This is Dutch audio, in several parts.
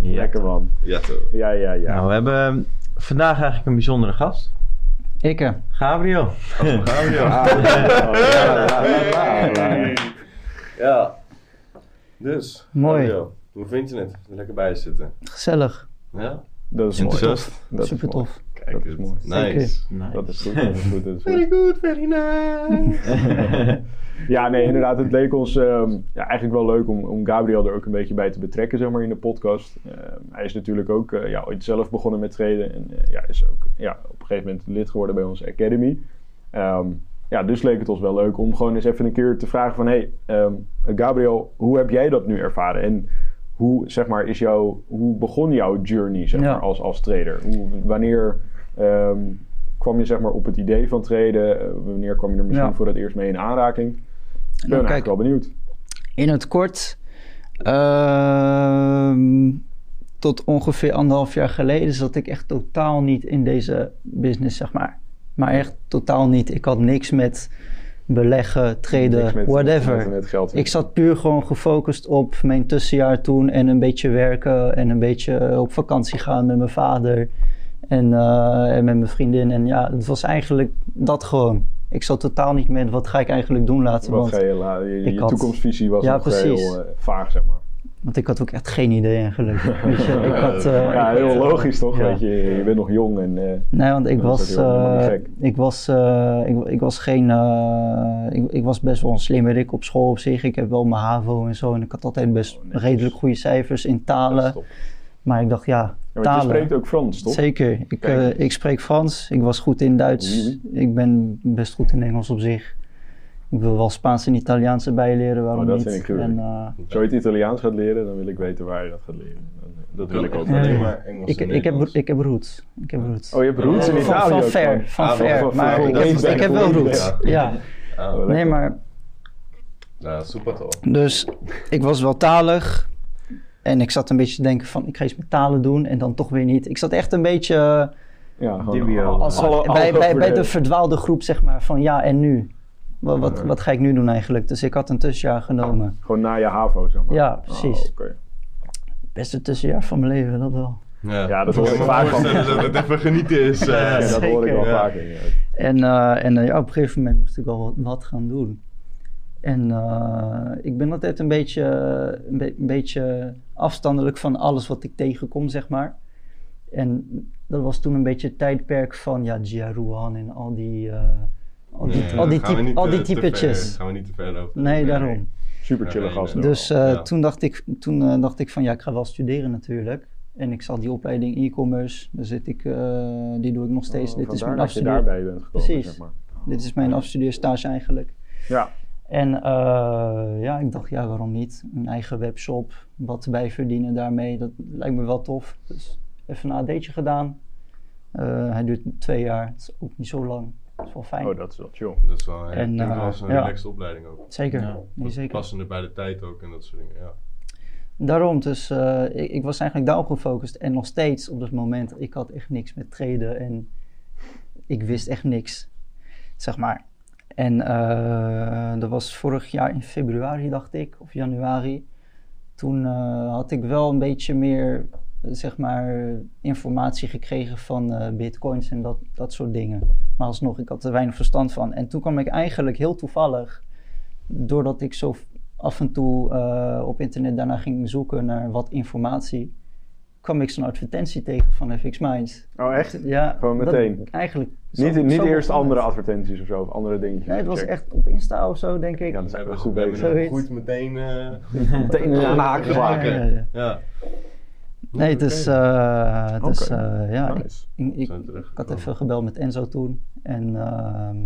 Lekker man. Ja toch. Ja, ja, ja. Nou, we hebben vandaag eigenlijk een bijzondere gast. Ik, Gabriel. Gabriel. Ja. Dus. Mooi. Gabriel, Hoe vind je het? Er Lekker bij zitten. gezellig. Ja? Dat is mooi. Dat is Super mooi. tof. Kijk Dat is mooi. Nice. Dat is goed, dat is goed, dat is goed. Very good, very nice. Ja, nee, inderdaad. Het leek ons ehm, ja, eigenlijk wel leuk om, om Gabriel er ook een beetje bij te betrekken, zeg maar, in de podcast. Ehm, hij is natuurlijk ook eh, ja, ooit zelf begonnen met traden en eh, ja, is ook ja, op een gegeven moment lid geworden bij onze academy. Ehm, ja, dus leek het ons wel leuk om gewoon eens even een keer te vragen van... Hey, Gabriel, hoe heb jij dat nu ervaren? En hoe, zeg maar, is jouw, hoe begon jouw journey, zeg Ja. maar, als, als trader? Hoe, wanneer kwam je, zeg maar, op het idee van traden? Eh, wanneer kwam je er misschien Ja. voor het eerst mee in aanraking? Ik ben Nou, eigenlijk wel benieuwd. In het kort, ehm, tot ongeveer anderhalf jaar geleden zat ik echt totaal niet in deze business, zeg maar. Maar echt totaal niet. Ik had niks met beleggen, traden, met- whatever. Met, met geld. Ik zat puur gewoon gefocust op mijn tussenjaar toen en een beetje werken en een beetje op vakantie gaan met mijn vader en, eh, en met mijn vriendin. En ja, het was eigenlijk dat gewoon. Ik zat totaal niet met wat ga ik eigenlijk doen later. Wat Want, ga je, la- je, je ik had- toekomstvisie was Ja, nog precies. heel eh, vaag, zeg maar. want ik had ook echt geen idee eigenlijk. Weet je, ik had, eh, ja, heel logisch toch? Ja. Weet je, je bent nog jong en... eh, Nee, want ik was, gek. ik was, ik, ik was geen, ik, ik was best wel een slimmerik op school op zich. Ik heb wel mijn HAVO en zo en ik had altijd best Oh, redelijk goede cijfers in talen. Maar ik dacht, ja, Ja, want je talen. spreekt ook Frans, toch? Zeker. Ik, eh, ik spreek Frans. Ik was goed in Duits. Oui, Ik ben best goed in Engels op zich. Ik wil wel Spaans en Italiaans erbij leren, waarom Oh, dat niet? vind ik en, eh, Zo je het Italiaans gaat leren, dan wil ik weten waar je dat gaat leren. Dan- Dat wil ik ook. Alleen maar Engels ik, en ik, heb, ik heb roots. Ik heb roots. Oh, je hebt roots in Van- Italië van ook ver, van Ah, ver. van- Maar ik heb, ik heb wel roots. Ja. Ah. Nee, maar Ja, super toch. Dus ik was wel talig. En ik zat een beetje te denken van, ik ga iets met talen doen. En dan toch weer niet. Ik zat echt een beetje Ja, gewoon Dubio. als, alle- alle bij, bij, de verdwaalde groep, zeg maar, van ja en nu. Wat, wat, Ja. wat ga ik nu doen eigenlijk? Dus ik had een tussenjaar genomen. Gewoon na je HAVO, zeg maar. Ja, precies. Oh, oké. Beste tussenjaar van mijn leven, dat wel. Ja, dat hoor ik me vaak van voorstellen dat het even genieten is. eh. Ja, dat hoor ik wel vaker. Ja. En, eh, en eh, ja, op een gegeven moment moest ik wel wat, wat gaan doen. En eh, ik ben altijd een beetje, een, be- een beetje afstandelijk van alles wat ik tegenkom, zeg maar. En dat was toen een beetje het tijdperk van ja, Jia Ruan en al die, eh, al die, Nee, al die, gaan we typ- niet, al eh, die te ver- typetjes. Gaan we niet te ver over. Nee, daarom. Super chille Ja, nee, gast. Dus eh, Ja. toen, dacht ik, toen dacht ik van ja, ik ga wel studeren natuurlijk. En ik zat die opleiding e-commerce, daar zit ik, eh, die doe ik nog steeds. Oh, Dit is mijn dat je afstudeer. daarbij bent gekomen, Precies. zeg maar. Dit is mijn afstudeerstage eigenlijk. Ja, En eh, ja, ik dacht, ja, waarom niet? Een eigen webshop, wat bij verdienen daarmee, dat lijkt me wel tof. Dus even een AD'tje gedaan. Eh, hij duurt twee jaar, het is ook niet zo lang. Dat is wel fijn. oh, dat is wel chill. Dat is wel, En, eh, wel eens een ja. relaxed opleiding ook. zeker, Ja, nee, zeker. Passende bij de tijd ook en dat soort dingen. Ja. Daarom, dus eh, ik, ik was eigenlijk daarop gefocust. En nog steeds op dat moment, ik had echt niks met treden en ik wist echt niks, zeg maar. En eh, dat was vorig jaar in februari, dacht ik, of januari. Toen eh, had ik wel een beetje meer, zeg maar, informatie gekregen van eh, bitcoins en dat, dat soort dingen. Maar alsnog, ik had er weinig verstand van. En toen kwam ik eigenlijk heel toevallig, doordat ik zo af en toe op internet daarna ging zoeken naar wat informatie, kwam ik zo'n advertentie tegen van FX Minds. Oh, echt? Ja, Gewoon dat- meteen? eigenlijk. zo- Niet, niet zo eerst andere het. advertenties of zo, of andere dingetjes. Nee, het was echt op Insta of zo, denk ik. Ja, dat is We goed bezig. goed meteen... eh, Meteen aan de haak Ja, geslagen. ja, ja. ja. Nee, dus, eh, dus Oké. eh, ja, ik, Nice. ik, ik, Zijn had even gebeld met Enzo toen. En ehm,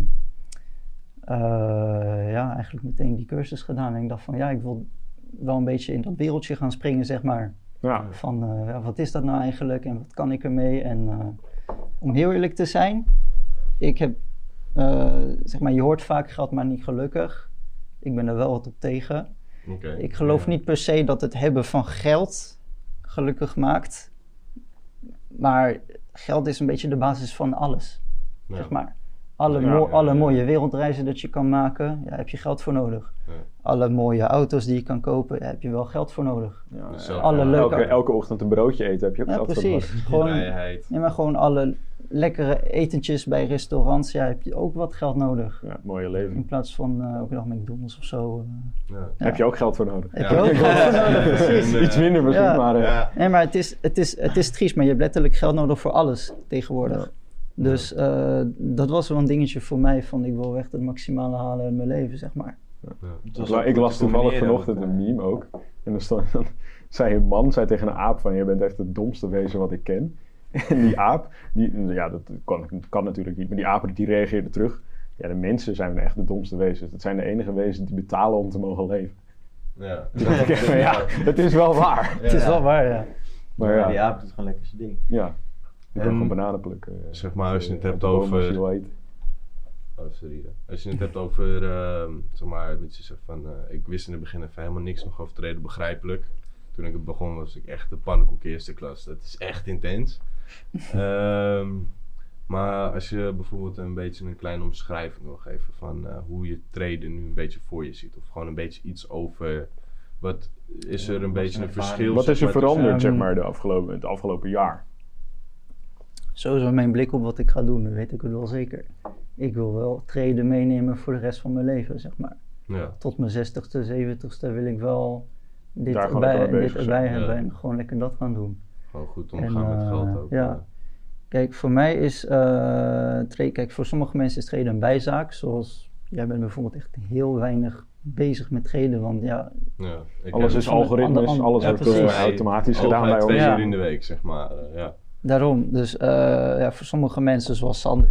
eh, ja, eigenlijk meteen die cursus gedaan. En ik dacht van ja, ik wil wel een beetje in dat wereldje gaan springen, zeg maar. Ja. Van eh, wat is dat nou eigenlijk en wat kan ik ermee? En eh, om heel eerlijk te zijn, ik heb, eh, zeg maar, je hoort vaak geld maar niet gelukkig. Ik ben er wel wat op tegen. Oké. Ik geloof Ja. niet per se dat het hebben van geld gelukkig maakt. Maar geld is een beetje de basis van alles, Ja. zeg maar. Alle, Ja, mo- ja, alle ja. mooie wereldreizen dat je kan maken, daar heb je geld voor nodig. Ja. Alle mooie auto's die je kan kopen, daar heb je wel geld voor nodig. Dus Alle ja, leuke- elke, elke ochtend een broodje eten heb je ook Ja, geld voor nodig. Gewoon, maar gewoon alle lekkere etentjes bij restaurants, ja, heb je ook wat geld nodig. Ja, mooie leven. In plaats van eh ook nog McDonald's of zo. eh, Ja. Ja. Heb je ook geld voor nodig. heb Ja. je ook geld voor nodig, precies. En, Iets minder misschien, ja. maar... eh, Ja. Nee, maar het is, het, is, het is triest, maar je hebt letterlijk geld nodig voor alles tegenwoordig. Dus eh, dat was wel een dingetje voor mij van ik wil echt het maximale halen in mijn leven, zeg maar. Maar ook ik las toevallig vanochtend een eh. meme ook. En dan, stond, dan zei een man zei tegen een aap van... Je bent echt het domste wezen wat ik ken. En die aap, die, ja, dat kan, kan natuurlijk niet. Maar die apen die reageerden terug. Ja, de mensen zijn echt de domste wezens. Het zijn de enige wezens die betalen om te mogen leven. Ja. Ja, het is wel waar. Het is wel waar, ja. Maar Ja, die ja, aap doet gewoon lekker zijn ding. ja. Ik En- gewoon bananen plukken. eh, Zeg maar, als je het eh, hebt over-. Oh, sorry. Als je het hebt over, ehm, zeg maar, dat je van, eh, ik wist in het begin even helemaal niks nog over treden, begrijpelijk. Toen ik het begon was ik echt de pannenkoek eerste klas. Dat is echt intens. Ehm, maar als je bijvoorbeeld een beetje een kleine omschrijving wil geven van eh, hoe je treden nu een beetje voor je ziet. Of gewoon een beetje iets over, wat is er een beetje een verschil? Wat is er veranderd, zeg Ehm, maar, de afgelopen, het afgelopen jaar? Sowieso mijn blik op wat ik ga doen, nu weet ik het wel zeker. Ik wil wel treden meenemen voor de rest van mijn leven, zeg maar. Ja, Tot mijn 60ste, 70ste wil ik wel dit Daar erbij, dit erbij hebben Ja. en gewoon lekker dat gaan doen. gewoon goed En, omgaan met eh, geld ook. ja. Kijk, voor mij is uh, trade, kijk, voor sommige mensen is treden een bijzaak. Zoals jij bent bijvoorbeeld echt heel weinig bezig met treden. Want ja, ja. Ik Alles is algoritmes, alles ja, wordt automatisch gedaan bij ons. twee uur in de week, zeg maar. eh, ja. Daarom. Dus eh, ja, voor sommige mensen zoals Sander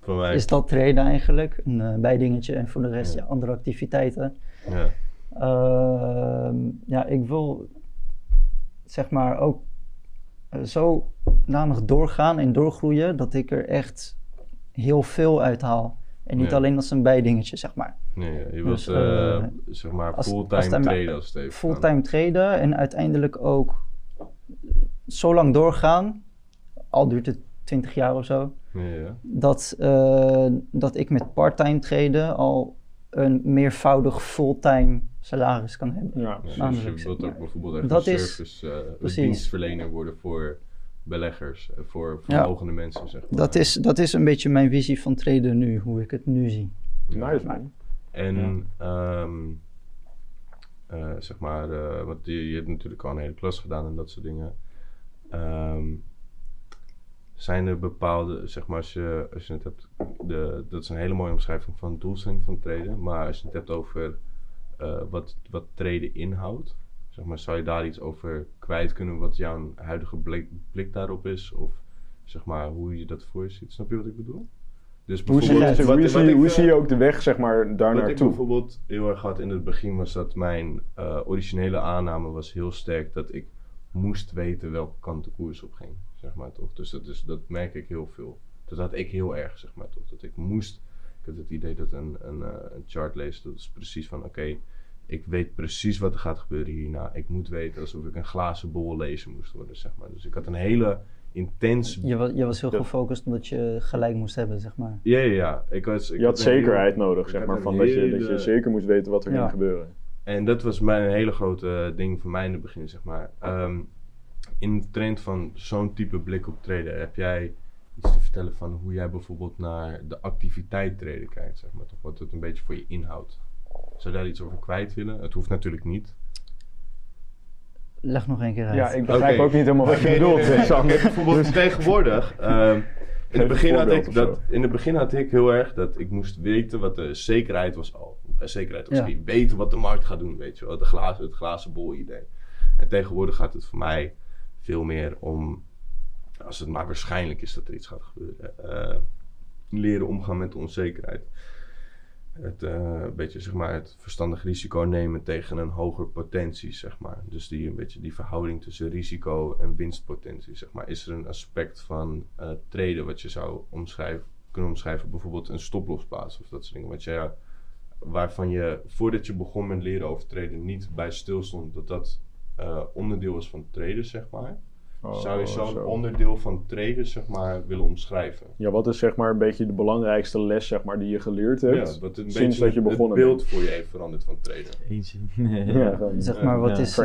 Voor mij. is dat treden eigenlijk. Een eh, bijdingetje en voor de rest Ja. ja, andere activiteiten. Ja. Ehm, ja, ik wil zeg maar ook eh, zo danig doorgaan en doorgroeien dat ik er echt heel veel uithaal. En niet Ja. alleen als een bijdingetje, zeg maar. Nee, ja, je wilt Dus, eh, eh, zeg maar fulltime traden als het even. Fulltime traden en uiteindelijk ook zo lang doorgaan, al duurt het 20 jaar of zo, Ja, dat, eh, dat ik met parttime traden al een meervoudig fulltime salaris kan hebben. Ja, dus je wilt ook bijvoorbeeld echt Dat een is- service, eh, een precies. dienstverlener worden voor beleggers, eh, voor Ja. vermogende mensen, zeg maar. Dat is, dat is een beetje mijn visie van traden nu, hoe ik het nu zie. nice man. En ehm, eh, zeg maar, eh, want je, je hebt natuurlijk al een hele klas gedaan en dat soort dingen. Ehm, zijn er bepaalde, zeg maar, als je, als je het hebt, de, dat is een hele mooie omschrijving van doelstelling van traden, maar als je het hebt over eh, wat, wat traden inhoudt, zeg maar, zou je daar iets over kwijt kunnen, wat jouw huidige blik, blik daarop is, of zeg maar, hoe je dat voor je ziet? Snap je wat ik bedoel? Dus Hoe zie, bijvoorbeeld- je, wat- hoe, zie, ik, hoe zie je ook de weg, zeg maar, daar wat ik naartoe? bijvoorbeeld heel erg had in het begin was dat mijn eh, originele aanname was heel sterk dat ik moest weten welke kant de koers op ging, zeg maar toch. Dus dat, is, dat merk ik heel veel. Dat had ik heel erg, zeg maar toch. Dat ik moest, ik had het idee dat een, een, eh, een chart lezen, dat is precies van oké, ik weet precies wat er gaat gebeuren hierna. Ik moet weten alsof ik een glazen bol lezen moest worden, zeg maar. Dus ik had een hele intens... Je was, je was heel gefocust omdat je gelijk moest hebben, zeg maar. Ja, ja, ja. Ik was, ik Je had heel- zekerheid nodig, zeg maar, van dat, je, dat je zeker moest weten wat er Ja. ging gebeuren. En dat was mijn een hele grote ding voor mij in het begin, zeg maar. Ehm, in de trend van zo'n type blik op traden, heb jij iets te vertellen van hoe jij bijvoorbeeld naar de activiteit traden kijkt, zeg maar. Toch wat het een beetje voor je inhoudt. Zou je daar iets over kwijt willen? Het hoeft natuurlijk niet. Leg nog een keer uit. Ja, ik begrijp ook niet helemaal wat je bedoelt, bijvoorbeeld tegenwoordig. ehm, in, het begin had ik dat, in het begin had ik heel erg dat ik moest weten wat de zekerheid was al. Zekerheid was Ja. weten wat de markt gaat doen, weet je wel. De glazen, het glazen bol idee. En tegenwoordig gaat het voor mij veel meer om, als het maar waarschijnlijk is dat er iets gaat gebeuren, eh, leren omgaan met de onzekerheid. Het, eh, beetje zeg maar, het verstandig risico nemen tegen een hoger potentie, zeg maar. Dus die, een beetje die verhouding tussen risico en winstpotentie, zeg maar. Is er een aspect van eh traden wat je zou omschrijven, kunnen omschrijven, bijvoorbeeld een stoplosplaats of dat soort dingen, wat je, waarvan je voordat je begon met leren over traden niet bij stilstond dat dat eh, onderdeel was van traden, zeg maar. Oh, zou je zo'n zo. onderdeel van traden, zeg maar, willen omschrijven? Ja, wat is zeg maar een beetje de belangrijkste les zeg maar, die je geleerd hebt? Ja, wat een sinds dat je het begonnen beeld bent. voor je heeft veranderd van traden. Ja, gewoon Zeg maar, wat Ja. is,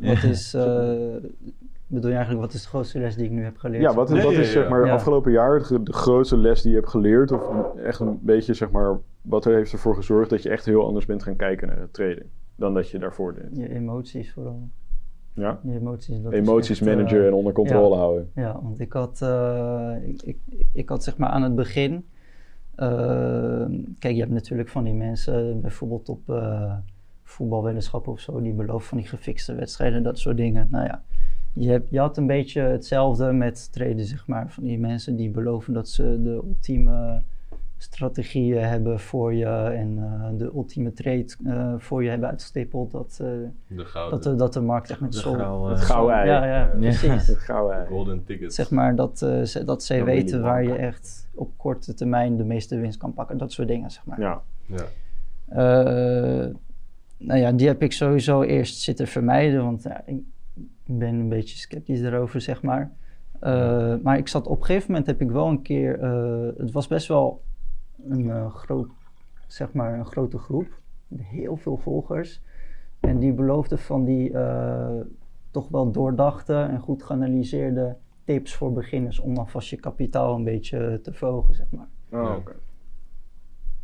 wat is eh, bedoel je eigenlijk, wat is de grootste les die ik nu heb geleerd? Ja, wat is, Nee, wat is zeg maar Ja. afgelopen jaar de, de grootste les die je hebt geleerd? Of echt een beetje zeg maar, wat er heeft ervoor gezorgd dat je echt heel anders bent gaan kijken naar het traden? Dan dat je daarvoor deed. Je emoties vooral. Ja? Je emoties, dat Emoties echt, eh, en onder controle houden. Ja, want ik had, eh, ik, ik, ik had zeg maar aan het begin. eh, kijk, je hebt natuurlijk van die mensen, bijvoorbeeld op voetbalweddenschappen of zo, die beloven van die gefixte wedstrijden, dat soort dingen. Nou ja, je, hebt, je had een beetje hetzelfde met treden, zeg maar. Van die mensen die beloven dat ze de ultieme strategieën hebben voor je en eh, de ultieme trade eh, voor je hebben uitgestippeld. Dat, eh, De gouden, dat, de, dat de markt echt met grauwe- Het gouden ei. Ja, ja, precies. Het gouden ei. golden ticket. Zeg maar dat, eh, ze, dat zij weten waar je echt op korte termijn de meeste winst kan pakken. Dat soort dingen, zeg maar. Ja. Ja. Eh, nou ja, die heb ik sowieso eerst zitten vermijden, want ja, ik ben een beetje sceptisch daarover, zeg maar. Eh, maar ik zat op een gegeven moment heb ik wel een keer, eh, het was best wel een eh, groot, zeg maar een grote groep, met heel veel volgers. En die beloofden van die eh, toch wel doordachte en goed geanalyseerde tips voor beginners om alvast je kapitaal een beetje te verhogen, zeg maar. Oh.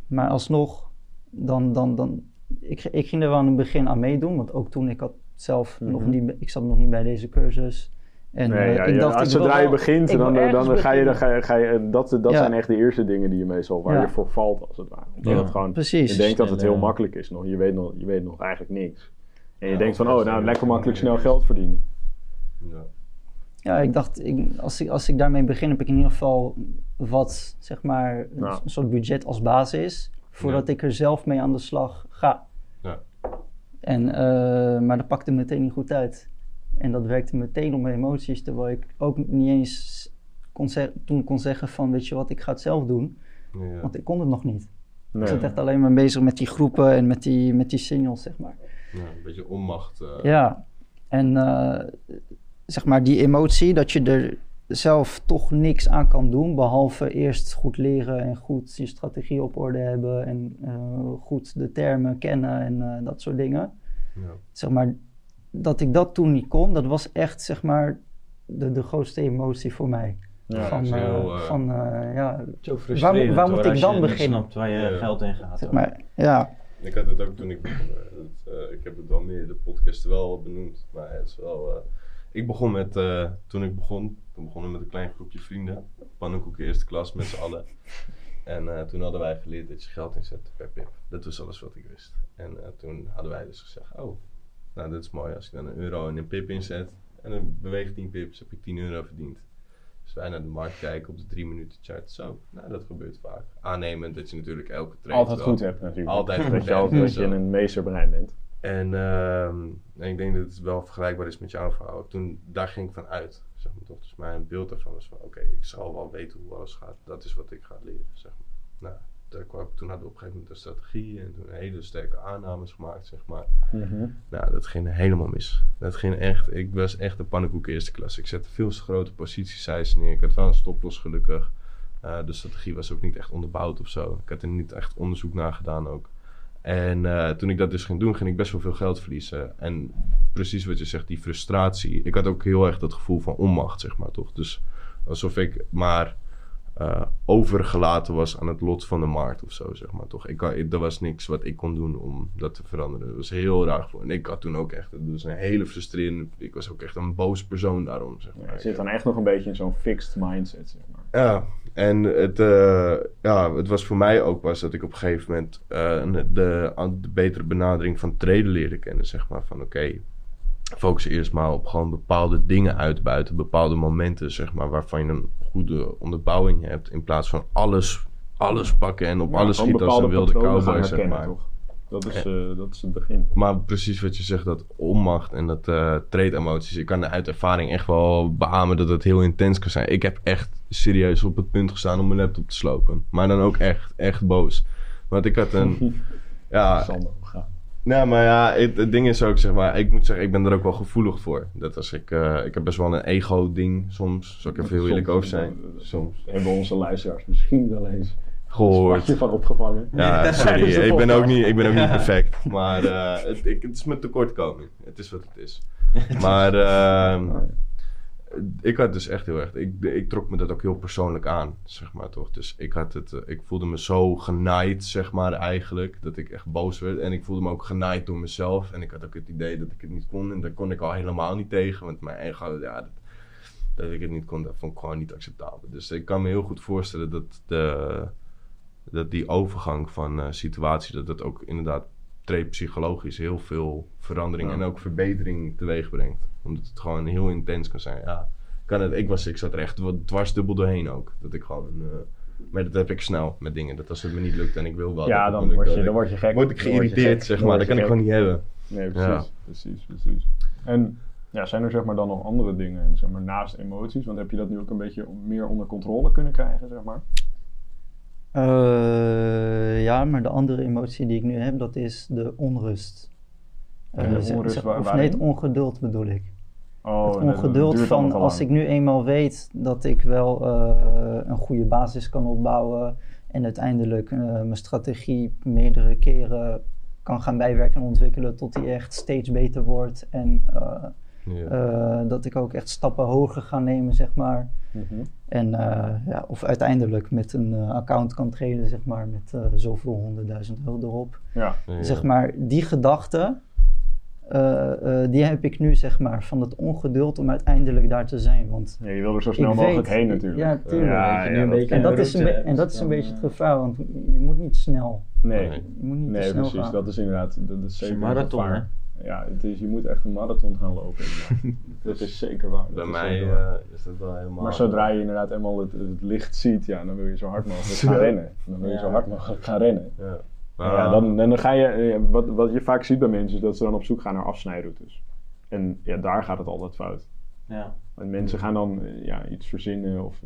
Maar alsnog, dan, dan, dan, ik, ik ging er wel aan het begin aan meedoen, want ook toen ik had zelf nog Mhm. niet, ik zat nog niet bij deze cursus. En Nee, eh, ja, ik ja, dacht, als zodra je wel- begint, ik wil dan, dan, ga je, dan ga je, ga je dat, dat Ja. zijn echt de eerste dingen die je meestal, waar Ja. je voor valt als het ware. Omdat het gewoon, Precies. je denkt dat het heel makkelijk is nog, je weet nog, je weet nog eigenlijk niks. En je Ja, denkt van, oh dat nou, lekker makkelijk snel geld verdienen. Ja. Ja, ik dacht, ik, als, ik, als ik daarmee begin, heb ik in ieder geval wat, zeg maar, een, Ja. een soort budget als basis, voordat Ja. ik er zelf mee aan de slag ga. Ja. En, eh, maar dat pakte meteen niet goed uit. En dat werkte meteen op mijn emoties, terwijl ik ook niet eens kon toen kon zeggen van, weet je wat, ik ga het zelf doen. Ja. Want ik kon het nog niet. Nee. Ik zat echt alleen maar bezig met die groepen en met die, met die signals, zeg maar. Ja, een beetje onmacht. eh, Ja, en eh, zeg maar die emotie dat je er zelf toch niks aan kan doen, behalve eerst goed leren en goed je strategie op orde hebben en eh, goed de termen kennen en dat soort dingen. ja. Zeg maar, dat ik dat toen niet kon, dat was echt zeg maar de, de grootste emotie voor mij. Ja, van, eh, heel, eh, van eh, ja, Zo frustrerend waar moet hoor, ik dan beginnen? snapt waar je Ja. geld in gaat. zeg maar, ja, Ik had het ook toen ik begon. dat, ik heb het wel meer de podcast wel benoemd. Maar het is wel. eh, ik begon met. eh, toen ik begon. Toen begonnen we met een klein groepje vrienden. Pannenkoeken eerste klas met z'n allen. En eh, toen hadden wij geleerd dat je geld inzet per pip. Dat was alles wat ik wist. En eh, toen hadden wij dus gezegd: Oh, nou, dat is mooi. Als ik dan een euro in een pip inzet. En dan beweegt 10 pips, heb ik 10 euro verdiend. Dus wij naar de markt kijken op de 3 minuten chart. Zo, nou, dat gebeurt vaak. Aannemend dat je natuurlijk elke trade Altijd goed hebt natuurlijk. Altijd dat goed je, altijd, dat je een meesterbrein bent. En, ehm, en ik denk dat het wel vergelijkbaar is met jouw verhaal. Toen, daar ging ik van uit. Zeg maar, toch? Dus mijn beeld daarvan was van, oké, ik zal wel weten hoe alles gaat. Dat is wat ik ga leren, zeg maar. Nou, daar kwam, toen hadden we op een gegeven moment een strategie en toen hele sterke aannames gemaakt, zeg maar. Nou, dat ging helemaal mis. Dat ging echt, ik was echt een pannenkoek eerste klas. Ik zette veel te grote positiesize neer. Ik had wel een stoploss gelukkig. Eh, de strategie was ook niet echt onderbouwd of zo. Ik had er niet echt onderzoek naar gedaan ook. En eh, toen ik dat dus ging doen, ging ik best wel veel geld verliezen. En precies wat je zegt, die frustratie. Ik had ook heel erg dat gevoel van onmacht, zeg maar, toch? Dus alsof ik maar eh, overgelaten was aan het lot van de markt of zo, zeg maar, toch? Ik, kan- ik, er was niks wat ik kon doen om dat te veranderen. Dat was heel raar voor. En ik had toen ook echt, het was een hele frustrerende... Ik was ook echt een boos persoon daarom, zeg Ja, maar. je zit dan echt nog een beetje in zo'n fixed mindset, zeg maar. Ja, en het, eh, ja, het was voor mij ook was dat ik op een gegeven moment eh, de, betere benadering van traden leerde kennen. Zeg maar van oké, focus eerst maar op gewoon bepaalde dingen uitbuiten, bepaalde momenten zeg maar, waarvan je een goede onderbouwing hebt. In plaats van alles alles pakken en op Ja, alles schieten als een wilde cowboy, zeg maar. Toch? Dat, is, eh, dat is het begin. Maar precies wat je zegt, dat onmacht en dat eh trade-emoties. Ik kan uit ervaring echt wel beamen dat het heel intens kan zijn. Ik heb echt serieus op het punt gestaan om mijn laptop te slopen. Maar dan ook echt, echt boos. Want ik had een... ja. Nou, maar ja, het, het ding is ook, zeg maar, ik moet zeggen, ik ben er ook wel gevoelig voor. Dat als ik, eh, ik heb best wel een ego-ding soms, zal ik even heel eerlijk over zijn. Soms. Hebben onze luisteraars misschien wel eens een Gehoord. spatje van opgevangen. Ja, sorry, ik ben, ook niet, ik ben ook niet perfect. Maar eh, het, ik, het is mijn tekortkoming. Het is wat het is. Maar ehm, ik had dus echt heel erg... Ik, ik trok me dat ook heel persoonlijk aan, zeg maar toch. Dus ik, had het, eh, ik voelde me zo genaaid, zeg maar eigenlijk. Dat ik echt boos werd. En ik voelde me ook genaaid door mezelf. En ik had ook het idee dat ik het niet kon. En daar kon ik al helemaal niet tegen. Want mijn ego, ja... Dat, dat ik het niet kon, dat vond ik gewoon niet acceptabel. Dus ik kan me heel goed voorstellen dat, de, dat die overgang van eh situatie, dat dat ook inderdaad psychologisch heel veel verandering Ja. en ook verbetering teweeg brengt. Omdat het gewoon heel intens kan zijn. Ja, kan het, ik, was, ik zat er echt wat dwarsdubbel doorheen ook. Dat ik gewoon, eh, maar dat heb ik snel met dingen. Dat als het me niet lukt en ik wil wel. Ja, dan word je, dan word je gek. word ik geïrriteerd, zeg maar. Dat kan ik gewoon niet hebben. Nee, precies, precies, precies. En ja, zijn er zeg maar dan nog andere dingen, zeg maar, naast emoties? Want heb je dat nu ook een beetje meer onder controle kunnen krijgen, zeg maar? Eh, ja, maar de andere emotie die ik nu heb, dat is de onrust. Eh, de zeg- onrust waar- of nee, het ongeduld bedoel ik. Oh, het ongeduld van als ik nu eenmaal weet dat ik wel eh, een goede basis kan opbouwen en uiteindelijk eh, mijn strategie meerdere keren kan gaan bijwerken en ontwikkelen tot die echt steeds beter wordt en eh, Ja. eh, dat ik ook echt stappen hoger ga nemen, zeg maar. Mhm. En eh, ja, of uiteindelijk met een account kan treden, zeg maar, met zoveel honderdduizend euro erop. Ja, Ja. Zeg maar, die gedachte, eh, eh, die heb ik nu, zeg maar, van het ongeduld om uiteindelijk daar te zijn. Want Ja, je wil er zo snel mogelijk weet, heen natuurlijk. Ja, tuurlijk. Ja, ja, een dat en dat, is een, be- en dat is een beetje het gevaar, want je moet niet snel. Nee, Nee. Je moet niet te nee snel precies. gaan. Dat is inderdaad dat is is zeker een marathon, gevaar. Ja, het is, je moet echt een marathon gaan lopen. dat is zeker waar. Bij is mij waar. eh, is dat wel helemaal... Maar zodra je inderdaad eenmaal het, het licht ziet, ja, dan wil je zo hard mogelijk gaan rennen. Dan wil je Ja. zo hard mogelijk gaan rennen. Ja. Nou ja, dan, en dan ga je, eh, wat, wat je vaak ziet bij mensen, is dat ze dan op zoek gaan naar afsnijroutes. En ja, daar gaat het altijd fout. Ja. Want mensen gaan dan eh, ja, iets verzinnen of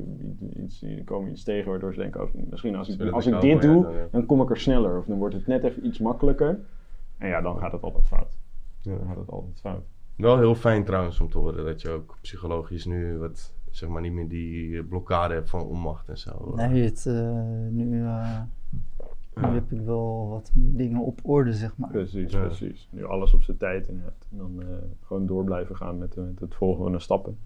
iets, komen iets tegen waardoor ze denken, oh, misschien als ik, als ik dit doe, dan, kom ik er sneller. Of dan wordt het net even iets makkelijker. En ja, dan gaat het altijd fout. Ja. Dan gaat het altijd fout. Wel heel fijn trouwens om te horen dat je ook psychologisch nu wat, zeg maar, niet meer die blokkade hebt van onmacht en zo. Nee, het, eh, nu, eh, nu Ja. heb ik wel wat dingen op orde, zeg maar. Precies, Ja. precies. Nu alles op zijn tijd. En dan eh, gewoon door blijven gaan met, met het volgende stappen.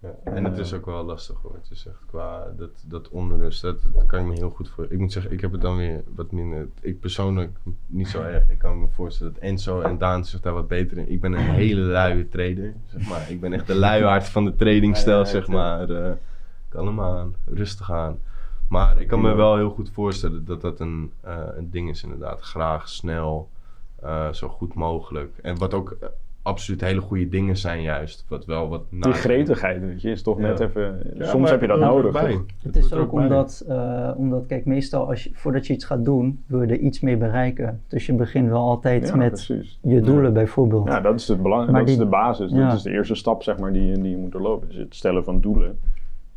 Ja. En het is ook wel lastig hoor. Het is echt qua dat, dat onrust, dat, dat kan ik me heel goed voor. Ik moet zeggen, ik heb het dan weer wat minder. Ik persoonlijk niet zo erg. Ik kan me voorstellen dat Enzo en Daan zich daar wat beter in. Ik ben een hele luie trader, zeg maar. Ik ben echt de luiaard van de tradingstijl, zeg maar. Eh kalm aan, rustig aan. Maar ik kan me wel heel goed voorstellen dat dat een, eh, een ding is inderdaad. Graag, snel, eh, zo goed mogelijk. En wat ook eh, absoluut hele goede dingen zijn juist. Wat wel wat... Die gretigheid, weet je, is toch Ja. net even... Ja, soms heb je dat nodig. Het is ook omdat, eh, omdat, kijk, meestal als je, voordat je iets gaat doen, wil je er iets mee bereiken. Dus je begint wel altijd Ja, met precies. je doelen bijvoorbeeld. Ja, dat is, het belang, Maar dat is de basis. ja. Dat is de eerste stap zeg maar, die, je- die je moet doorlopen. Dus het stellen van doelen.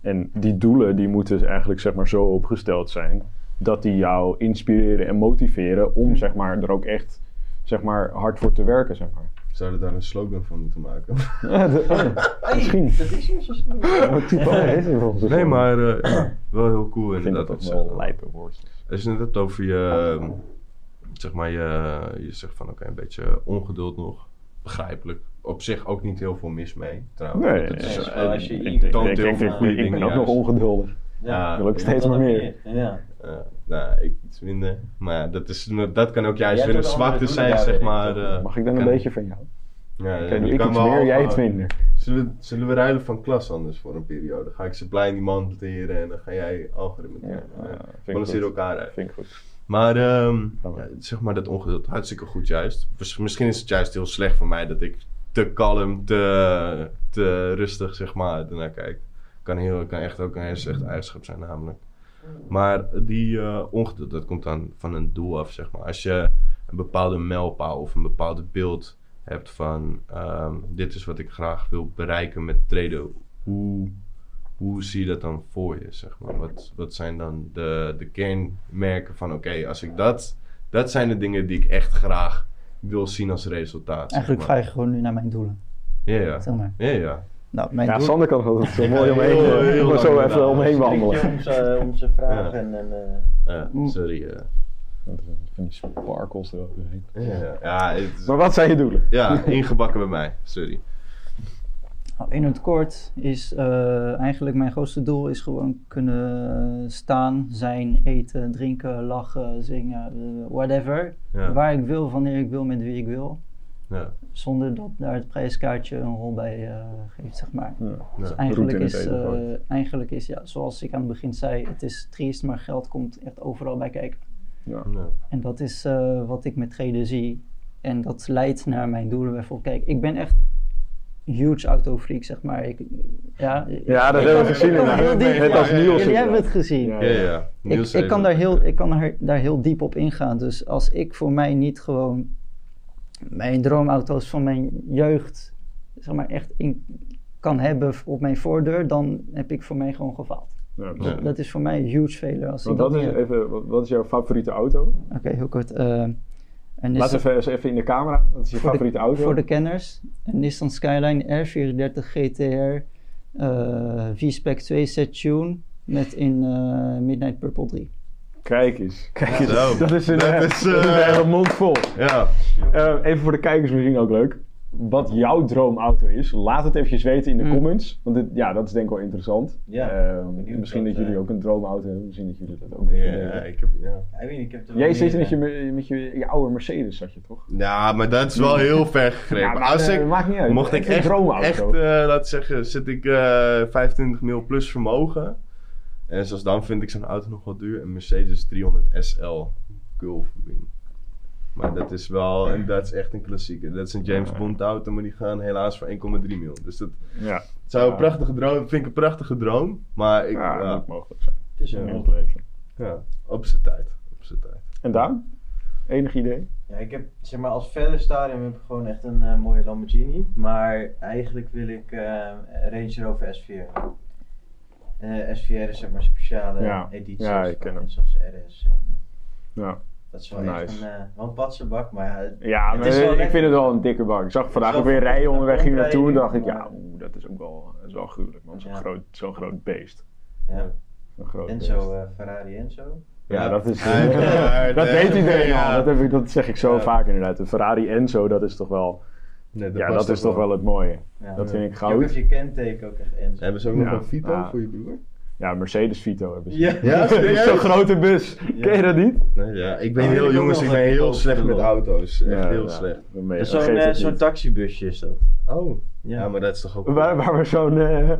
En die doelen die moeten eigenlijk zeg maar, zo opgesteld zijn... dat die jou inspireren en motiveren... om zeg maar, er ook echt zeg maar, hard voor te werken. Zeg maar. Zouden daar een slogan van moeten maken? Ja, de- oh, misschien. Dat is volgens mij. nee, maar eh, ja, wel heel cool Ik vind inderdaad. dat wel lijpe woord. Als je het over je, ehm, zeg maar, je, je zegt van oké, een beetje ongeduld nog. Begrijpelijk. Op zich ook niet heel veel mis mee, trouwens. Nee, het is, eh, als je ik, ik, toont ik, heel ik, veel ik- goede ik dingen ben ook nog ongeduldig. Ja, wil ik steeds dat maar meer. Ja. eh, nou, ik iets minder. Maar dat, is, dat kan ook juist weer een zwakte zijn, zeg maar. eh, Mag ik dan een beetje van jou? Ja, ja, Kijk, je ik kan iets wel meer, jij iets minder. Zullen we, zullen we ruilen van klas anders voor een periode? Ga ik ze blij die man monteren en dan ga jij algoritme. Ja, Ja, ja, vind ik Balanceren goed. elkaar uit. Vind ik goed. Maar ehm, zeg maar dat ongeduld, hartstikke goed juist. Mis- Misschien is het juist heel slecht voor mij dat ik te kalm, te, te rustig zeg maar ernaar kijk. Kan, heel, kan echt ook een heel slecht eigenschap zijn namelijk. Maar die eh, ongeduld, dat komt dan van een doel af, zeg maar. Als je een bepaalde mijlpaal of een bepaalde beeld hebt van... ehm, dit is wat ik graag wil bereiken met treden. Hoe, hoe zie je dat dan voor je, zeg maar? Wat, wat zijn dan de, de kernmerken van... Oké, als ik dat... Dat zijn de dingen die ik echt graag wil zien als resultaat. Eigenlijk vraag je gewoon nu naar mijn doelen. Ja, ja. Zeg maar. Ja, ja. Nou, mijn Ja, doel- Sander kan het zo mooi omheen, heel- eh, heel maar zo gedaan. even omheen wandelen. Om ze, om ze vragen Ja. en... en eh, Ja, Mm. sorry. eh. Van die sparkles eroverheen. ja, ja, het Maar wat zijn je doelen? ja, ingebakken bij mij. Sorry. Nou, in het kort is eh, eigenlijk mijn grootste doel is gewoon kunnen staan, zijn, eten, drinken, lachen, zingen, eh, whatever. Ja, Waar ik wil, wanneer ik wil, met wie ik wil. ja, Zonder dat daar het prijskaartje een rol bij eh, geeft, zeg maar. Ja. Dus ja. eigenlijk is, eh, eigenlijk is, ja, zoals ik aan het begin zei, het is triest, maar geld komt echt overal bij kijken. Ja. Ja. En dat is eh, wat ik met treden zie. En dat leidt naar mijn doelen. Bijvoorbeeld, kijk, ik ben echt huge autofreak, zeg maar. Ik, ja, Ja, dat ik hebben we gezien ik kan inderdaad. heel diep- Net als Niels Jullie hebben het gezien. Ja. Ja, ja. Ik, ik, kan het daar heel, ik kan daar, daar heel diep op ingaan. Dus als ik voor mij niet gewoon mijn droomauto's van mijn jeugd zeg maar, echt in kan hebben op mijn voordeur, dan heb ik voor mij gewoon gefaald. Ja. Ja. Dat is voor mij een huge failure. Als ik dat is, even, wat, wat is jouw favoriete auto? Oké, heel kort. eh, een Laat Nissan- even, even in de camera. Wat is je Voor de- favoriete auto? Voor de kenners, een Nissan Skyline R34 GTR eh V-Spec 2 set tune met in eh, Midnight Purple 3. Kijk eens. Kijk eens. Dat is een, Dat eh, is, dat is een hele mond vol. Ja, Eh, even voor de kijkers misschien ook leuk. Wat jouw droomauto is, laat het eventjes weten in de Mm. comments. Want dit, ja, dat is denk ik wel interessant. Ja, Eh, benieuwd misschien dat jullie eh, ook een droomauto hebben. Misschien dat jullie dat ook willen ja, ik heb, ja. ik weet niet, ik heb er Jij zit met je, eh, met je, je oude Mercedes, zat je toch? ja, maar dat is wel heel ver gegrepen. Ja, maar, Als eh, ik, maakt niet uit. mocht ik echt, droomauto. echt eh, laten zeggen, zit ik eh 25 mil plus vermogen. En zoals dan vind ik zo'n auto nog wel duur. Een Mercedes 300 SL Gullwing. Maar dat is wel, en dat is echt een klassieker. Dat is een James Ja. Bond auto, maar die gaan helaas voor 1,3 mil. Dus dat Ja, zou Ja. een prachtige droom, vind ik een prachtige droom. Maar ik, ja, ja, dat moet mogelijk zijn. Het is een het leven. ja, op zijn tijd. Op zijn tijd. En Daan? Enig idee? Ja, ik heb zeg maar als verder stadium heb ik gewoon echt een eh, mooie Lamborghini. Maar eigenlijk wil ik eh, Range Rover S4. Eh, S4 is zeg maar speciale Ja. edities. Ja, ik ken hem. Zoals RS. En, Ja. Dat is wel Nice. echt een, eh, wel een patsenbak, maar ja, het- Ja, Het maar is wel ik lekker. vind het wel een dikke bak. Ik zag vandaag ook weer rijden onderweg hier naartoe en dacht ik, ja, dat is ook wel, dat is wel gruwelijk man. Zo'n Ja. groot, zo'n groot beest. ja. Zo'n groot Enzo, beest. eh, Ferrari Enzo. Ja, Ja. dat is. Uiteraard, dat weet iedereen Ja. al. Dat, heb ik, dat zeg ik zo Ja. vaak inderdaad. De Ferrari Enzo, dat is toch wel. Nee, ja, dat is toch wel het mooie. Ja. Dat vind ik goud. even je kenteken ook echt Enzo. Hebben ze ook nog een Vito voor je broer? Ja, Mercedes Vito hebben ze. Ja. Zo'n grote bus. Ja. Ken je dat niet? Nee, ja, ik ben Oh, heel jongens, ik ben een heel slecht met auto's. Echt Ja, heel ja. slecht. Ben Zo'n niet. taxibusje is dat. Oh, Ja. ja, maar dat is toch ook... Waar, waar we zo'n. eh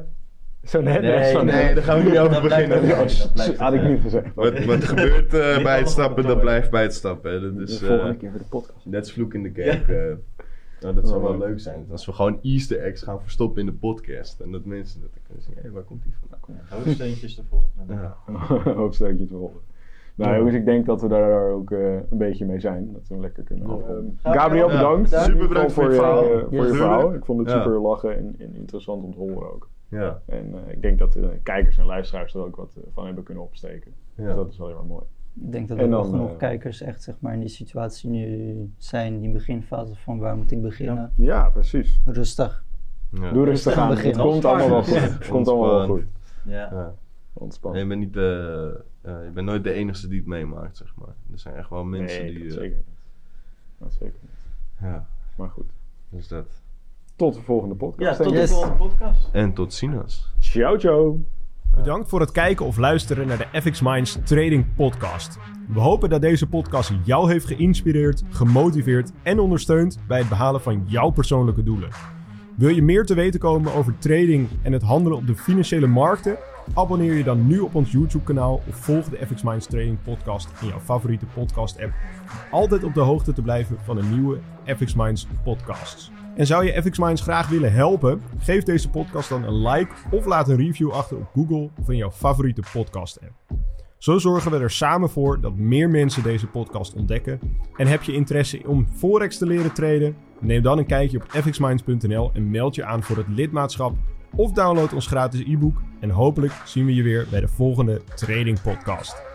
zo'n net. Nee, zo'n nee, daar gaan we niet over Dat blijft beginnen. dat blijft Had ik niet gezegd. Wat, wat gebeurt eh, bij het stappen, dat blijft bij het stappen. De volgende keer voor de podcast. dat is vloek in de kerk. Nou, dat zou Oh, wel leuk. leuk zijn. Als we gewoon easter eggs gaan verstoppen in de podcast. En dat mensen dat kunnen zien. Hé, waar komt die vandaan? Hoofdsteuntjes de volgende. Ja. Te rollen. Nou Ja. jongens, ik denk dat we daar ook eh, een beetje mee zijn. Dat we hem lekker kunnen afronden. Gabriel, bedankt. Ja, super bedankt geval voor je verhaal. voor je verhaal. Ik vond het Ja. super lachen en, en interessant om te horen ook. Ja. En eh, ik denk dat de kijkers en luisteraars er ook wat eh, van hebben kunnen opsteken. Dus dat is wel heel erg mooi. Ik denk dat er dan, genoeg eh, kijkers echt zeg maar, in die situatie nu zijn, die beginfase van waar moet ik beginnen. Ja, precies. Rustig. Ja. Doe rustig aan. Het beginnen. komt allemaal wel goed. Het komt allemaal wel goed. Ja. Ja. Ontspan. En je bent niet de, eh, je bent nooit de enige die het meemaakt, zeg maar. Er zijn echt wel mensen nee, die... dat eh, zeker niet. Dat zeker niet. ja, Maar goed. dus dat. Tot de volgende podcast. Ja, tot de. Yes. volgende podcast. En tot ziens. Ciao, ciao. Bedankt voor het kijken of luisteren naar de FX Minds Trading Podcast. We hopen dat deze podcast jou heeft geïnspireerd, gemotiveerd en ondersteund bij het behalen van jouw persoonlijke doelen. Wil je meer te weten komen over trading en het handelen op de financiële markten? Abonneer je dan nu op ons YouTube-kanaal of volg de FX Minds Trading Podcast in jouw favoriete podcast-app. Om altijd op de hoogte te blijven van de nieuwe FX Minds podcasts. En zou je FX Minds graag willen helpen? Geef deze podcast dan een like of laat een review achter op Google of in jouw favoriete podcast-app. Zo zorgen we er samen voor dat meer mensen deze podcast ontdekken. En heb je interesse om Forex te leren traden? Neem dan een kijkje op fxminds.nl en meld je aan voor het lidmaatschap of download ons gratis e-book. En hopelijk zien we je weer bij de volgende Trading Podcast.